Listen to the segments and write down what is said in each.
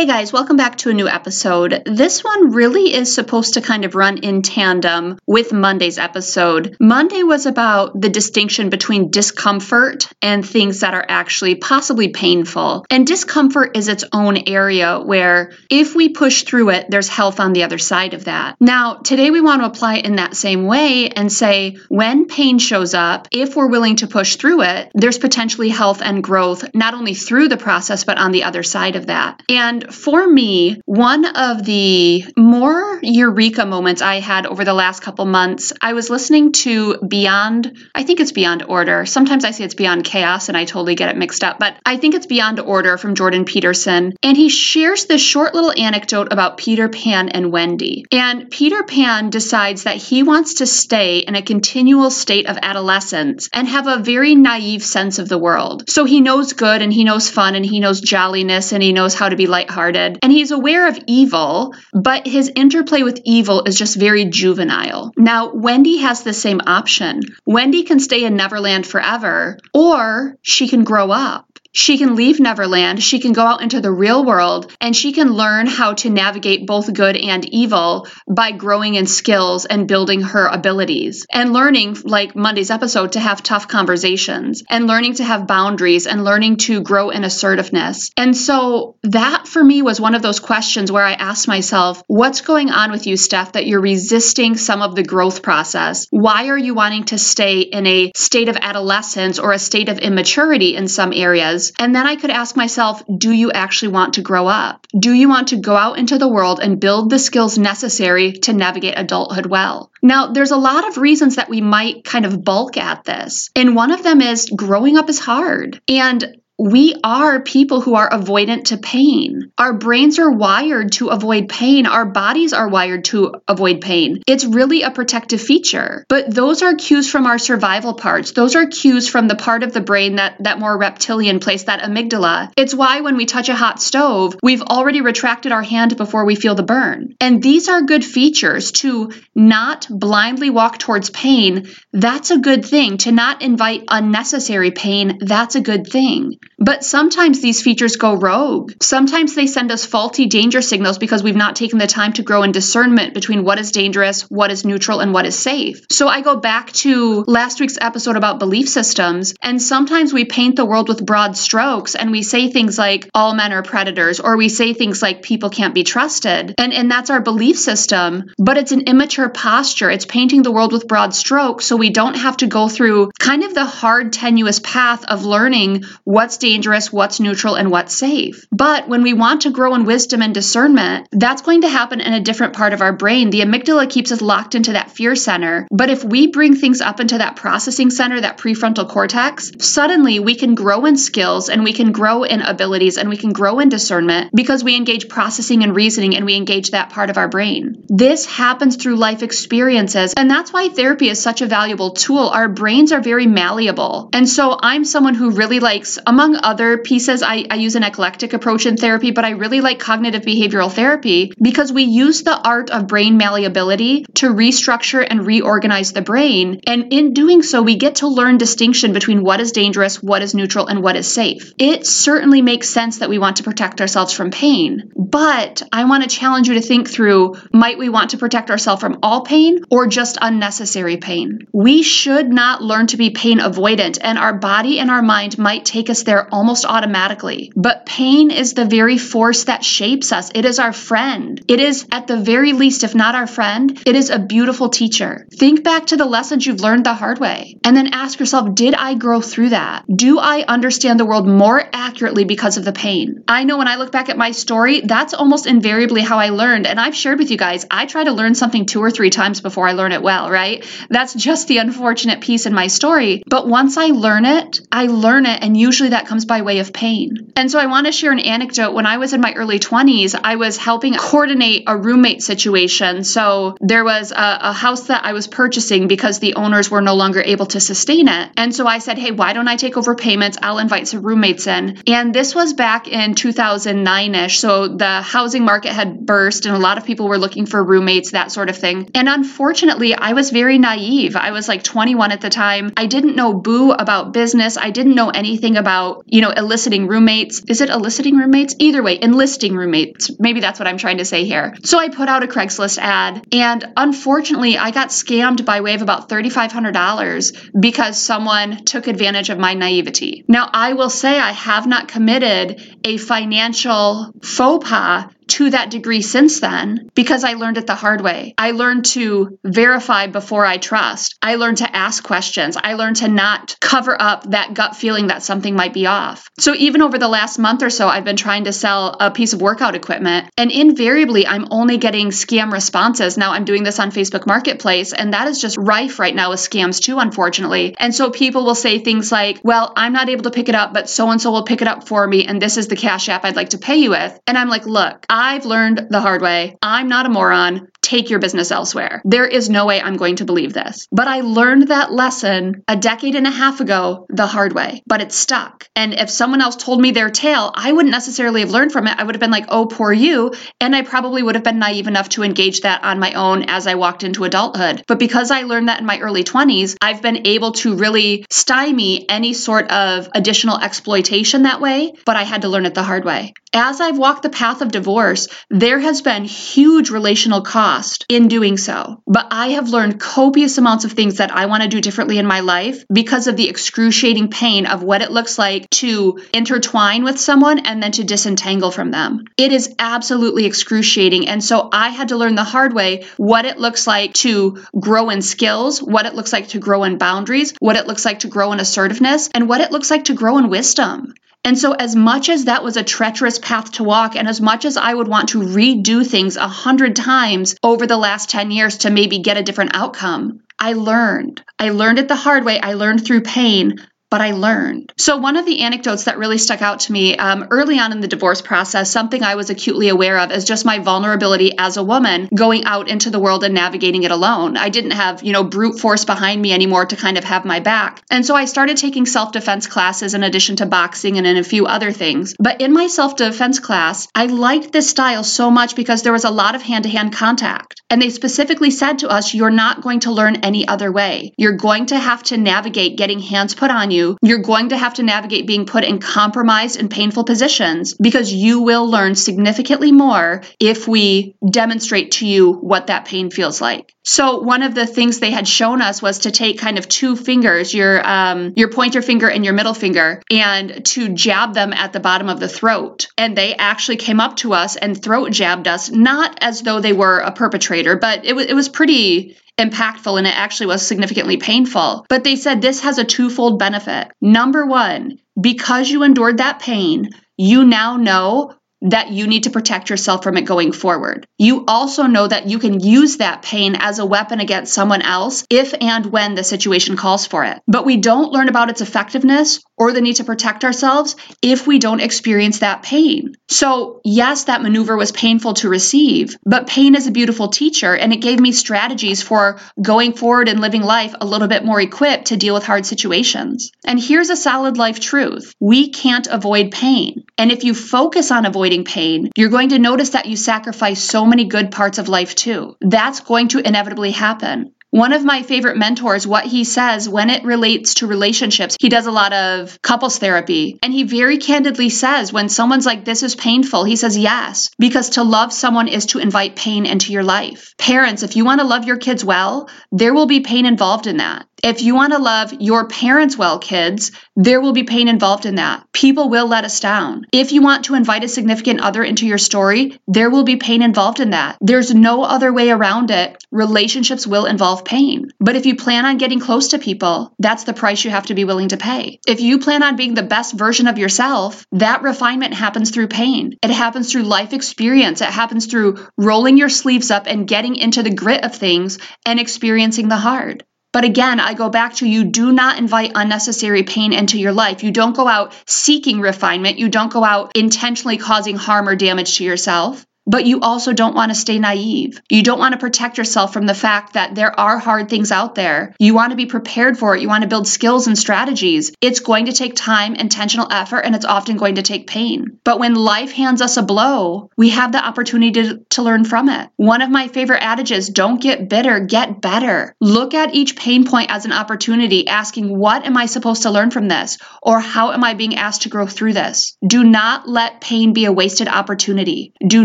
Hey guys, welcome back to a new episode. This one really is supposed to kind of run in tandem with Monday's episode. Monday was about the distinction between discomfort and things that are actually possibly painful. And discomfort is its own area where if we push through it, there's health on the other side of that. Now, today we want to apply it in that same way and say when pain shows up, if we're willing to push through it, there's potentially health and growth not only through the process, but on the other side of that. And for me, one of the more eureka moments I had over the last couple months, I was listening to Beyond, I think it's Beyond Order. Sometimes I say it's Beyond Chaos and I totally get it mixed up, but I think it's Beyond Order from Jordan Peterson. And he shares this short little anecdote about Peter Pan and Wendy. And Peter Pan decides that he wants to stay in a continual state of adolescence and have a very naive sense of the world. So he knows good and he knows fun and he knows jolliness and he knows how to be lighthearted and he's aware of evil, but his interplay with evil is just very juvenile. Now, Wendy has the same option. Wendy can stay in Neverland forever, or she can grow up. She can leave Neverland, she can go out into the real world, and she can learn how to navigate both good and evil by growing in skills and building her abilities. And learning, like Monday's episode, to have tough conversations, and learning to have boundaries, and learning to grow in assertiveness. And so that for me was one of those questions where I asked myself, what's going on with you, Steph, that you're resisting some of the growth process? Why are you wanting to stay in a state of adolescence or a state of immaturity in some areas? And then I could ask myself, do you actually want to grow up? Do you want to go out into the world and build the skills necessary to navigate adulthood well? Now, there's a lot of reasons that we might kind of bulk at this. And one of them is growing up is hard. And we are people who are avoidant to pain. Our brains are wired to avoid pain. Our bodies are wired to avoid pain. It's really a protective feature. But those are cues from our survival parts. Those are cues from the part of the brain that that more reptilian place, that amygdala. It's why when we touch a hot stove, we've already retracted our hand before we feel the burn. And these are good features to not blindly walk towards pain. That's a good thing. To not invite unnecessary pain, that's a good thing. But sometimes these features go rogue. Sometimes they send us faulty danger signals because we've not taken the time to grow in discernment between what is dangerous, what is neutral, and what is safe. So I go back to last week's episode about belief systems, and sometimes we paint the world with broad strokes and we say things like all men are predators, or we say things like people can't be trusted. And, and that's our belief system, but it's an immature posture. It's painting the world with broad strokes so we don't have to go through kind of the hard, tenuous path of learning what's dangerous what's neutral, and what's safe. But when we want to grow in wisdom and discernment, that's going to happen in a different part of our brain. The amygdala keeps us locked into that fear center. But if we bring things up into that processing center, that prefrontal cortex, suddenly we can grow in skills and we can grow in abilities and we can grow in discernment because we engage processing and reasoning and we engage that part of our brain. This happens through life experiences. And that's why therapy is such a valuable tool. Our brains are very malleable. And so I'm someone who really likes, among other pieces, I, I use an eclectic approach in therapy, but I really like cognitive behavioral therapy because we use the art of brain malleability to restructure and reorganize the brain. And in doing so, we get to learn distinction between what is dangerous, what is neutral, and what is safe. It certainly makes sense that we want to protect ourselves from pain, but I want to challenge you to think through might we want to protect ourselves from all pain or just unnecessary pain? We should not learn to be pain avoidant, and our body and our mind might take us there almost automatically. But pain is the very force that shapes us. It is our friend. It is, at the very least, if not our friend, it is a beautiful teacher. Think back to the lessons you've learned the hard way and then ask yourself, did I grow through that? Do I understand the world more accurately because of the pain? I know when I look back at my story, that's almost invariably how I learned. And I've shared with you guys, I try to learn something two or three times before I learn it well, right? That's just the unfortunate piece in my story. But once I learn it, I learn it, and usually that that comes by way of pain. And so I want to share an anecdote. When I was in my early 20s, I was helping coordinate a roommate situation. So there was a, a house that I was purchasing because the owners were no longer able to sustain it. And so I said, hey, why don't I take over payments? I'll invite some roommates in. And this was back in 2009 ish. So the housing market had burst and a lot of people were looking for roommates, that sort of thing. And unfortunately, I was very naive. I was like 21 at the time. I didn't know boo about business. I didn't know anything about, you know, eliciting roommates. Is it eliciting roommates? Either way, enlisting roommates. Maybe that's what I'm trying to say here. So I put out a Craigslist ad and unfortunately, I got scammed by way of about $3,500 because someone took advantage of my naivety. Now, I will say I have not committed a financial faux pas to that degree since then because I learned it the hard way. I learned to verify before I trust. I learned to ask questions. I learned to not cover up that gut feeling that something might be off. So even over the last month or so, I've been trying to sell a piece of workout equipment, and invariably, I'm only getting scam responses. Now, I'm doing this on Facebook Marketplace, and that is just rife right now with scams too, unfortunately. And so people will say things like, Well, I'm not able to pick it up, but so and so will pick it up for me, and this is the Cash App I'd like to pay you with. And I'm like, Look, I've learned the hard way. I'm not a moron take your business elsewhere. There is no way I'm going to believe this. But I learned that lesson a decade and a half ago the hard way, but it stuck. And if someone else told me their tale, I wouldn't necessarily have learned from it. I would have been like, oh, poor you. And I probably would have been naive enough to engage that on my own as I walked into adulthood. But because I learned that in my early 20s, I've been able to really stymie any sort of additional exploitation that way, but I had to learn it the hard way. As I've walked the path of divorce, there has been huge relational cost lost in doing so. But I have learned copious amounts of things that I want to do differently in my life because of the excruciating pain of what it looks like to intertwine with someone and then to disentangle from them. It is absolutely excruciating. And so I had to learn the hard way what it looks like to grow in skills, what it looks like to grow in boundaries, what it looks like to grow in assertiveness, and what it looks like to grow in wisdom. And so, as much as that was a treacherous path to walk, and as much as I would want to redo things a hundred times over the last 10 years to maybe get a different outcome, I learned. I learned it the hard way. I learned through pain but I learned. So, one of the anecdotes that really stuck out to me um, early on in the divorce process, something I was acutely aware of, is just my vulnerability as a woman going out into the world and navigating it alone. I didn't have, you know, brute force behind me anymore to kind of have my back. And so I started taking self defense classes in addition to boxing and in a few other things. But in my self defense class, I liked this style so much because there was a lot of hand to hand contact. And they specifically said to us, you're not going to learn any other way. You're going to have to navigate getting hands put on you you, you're going to have to navigate being put in compromised and painful positions because you will learn significantly more if we demonstrate to you what that pain feels like. So one of the things they had shown us was to take kind of two fingers, your um, your pointer finger and your middle finger, and to jab them at the bottom of the throat. And they actually came up to us and throat jabbed us, not as though they were a perpetrator, but it was it was pretty impactful and it actually was significantly painful. But they said this has a twofold benefit. Number one, because you endured that pain, you now know that you need to protect yourself from it going forward. You also know that you can use that pain as a weapon against someone else if and when the situation calls for it. But we don't learn about its effectiveness or the need to protect ourselves if we don't experience that pain. So, yes, that maneuver was painful to receive, but pain is a beautiful teacher and it gave me strategies for going forward and living life a little bit more equipped to deal with hard situations. And here's a solid life truth we can't avoid pain. And if you focus on avoiding pain, you're going to notice that you sacrifice so many good parts of life too. That's going to inevitably happen. One of my favorite mentors, what he says when it relates to relationships, he does a lot of couples therapy. And he very candidly says, when someone's like, this is painful, he says, yes, because to love someone is to invite pain into your life. Parents, if you want to love your kids well, there will be pain involved in that. If you want to love your parents well, kids, there will be pain involved in that. People will let us down. If you want to invite a significant other into your story, there will be pain involved in that. There's no other way around it. Relationships will involve pain. But if you plan on getting close to people, that's the price you have to be willing to pay. If you plan on being the best version of yourself, that refinement happens through pain. It happens through life experience. It happens through rolling your sleeves up and getting into the grit of things and experiencing the hard. But again, I go back to you do not invite unnecessary pain into your life. You don't go out seeking refinement. You don't go out intentionally causing harm or damage to yourself. But you also don't want to stay naive. You don't want to protect yourself from the fact that there are hard things out there. You want to be prepared for it. You want to build skills and strategies. It's going to take time, intentional effort, and it's often going to take pain. But when life hands us a blow, we have the opportunity to, to learn from it. One of my favorite adages don't get bitter, get better. Look at each pain point as an opportunity, asking, What am I supposed to learn from this? Or how am I being asked to grow through this? Do not let pain be a wasted opportunity. Do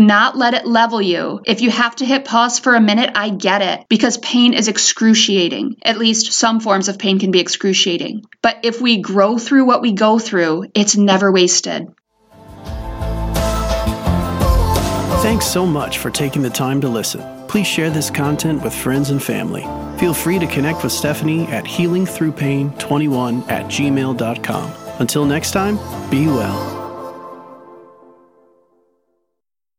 not let it level you. If you have to hit pause for a minute, I get it because pain is excruciating. At least some forms of pain can be excruciating. But if we grow through what we go through, it's never wasted. Thanks so much for taking the time to listen. Please share this content with friends and family. Feel free to connect with Stephanie at healingthroughpain21 at gmail.com. Until next time, be well.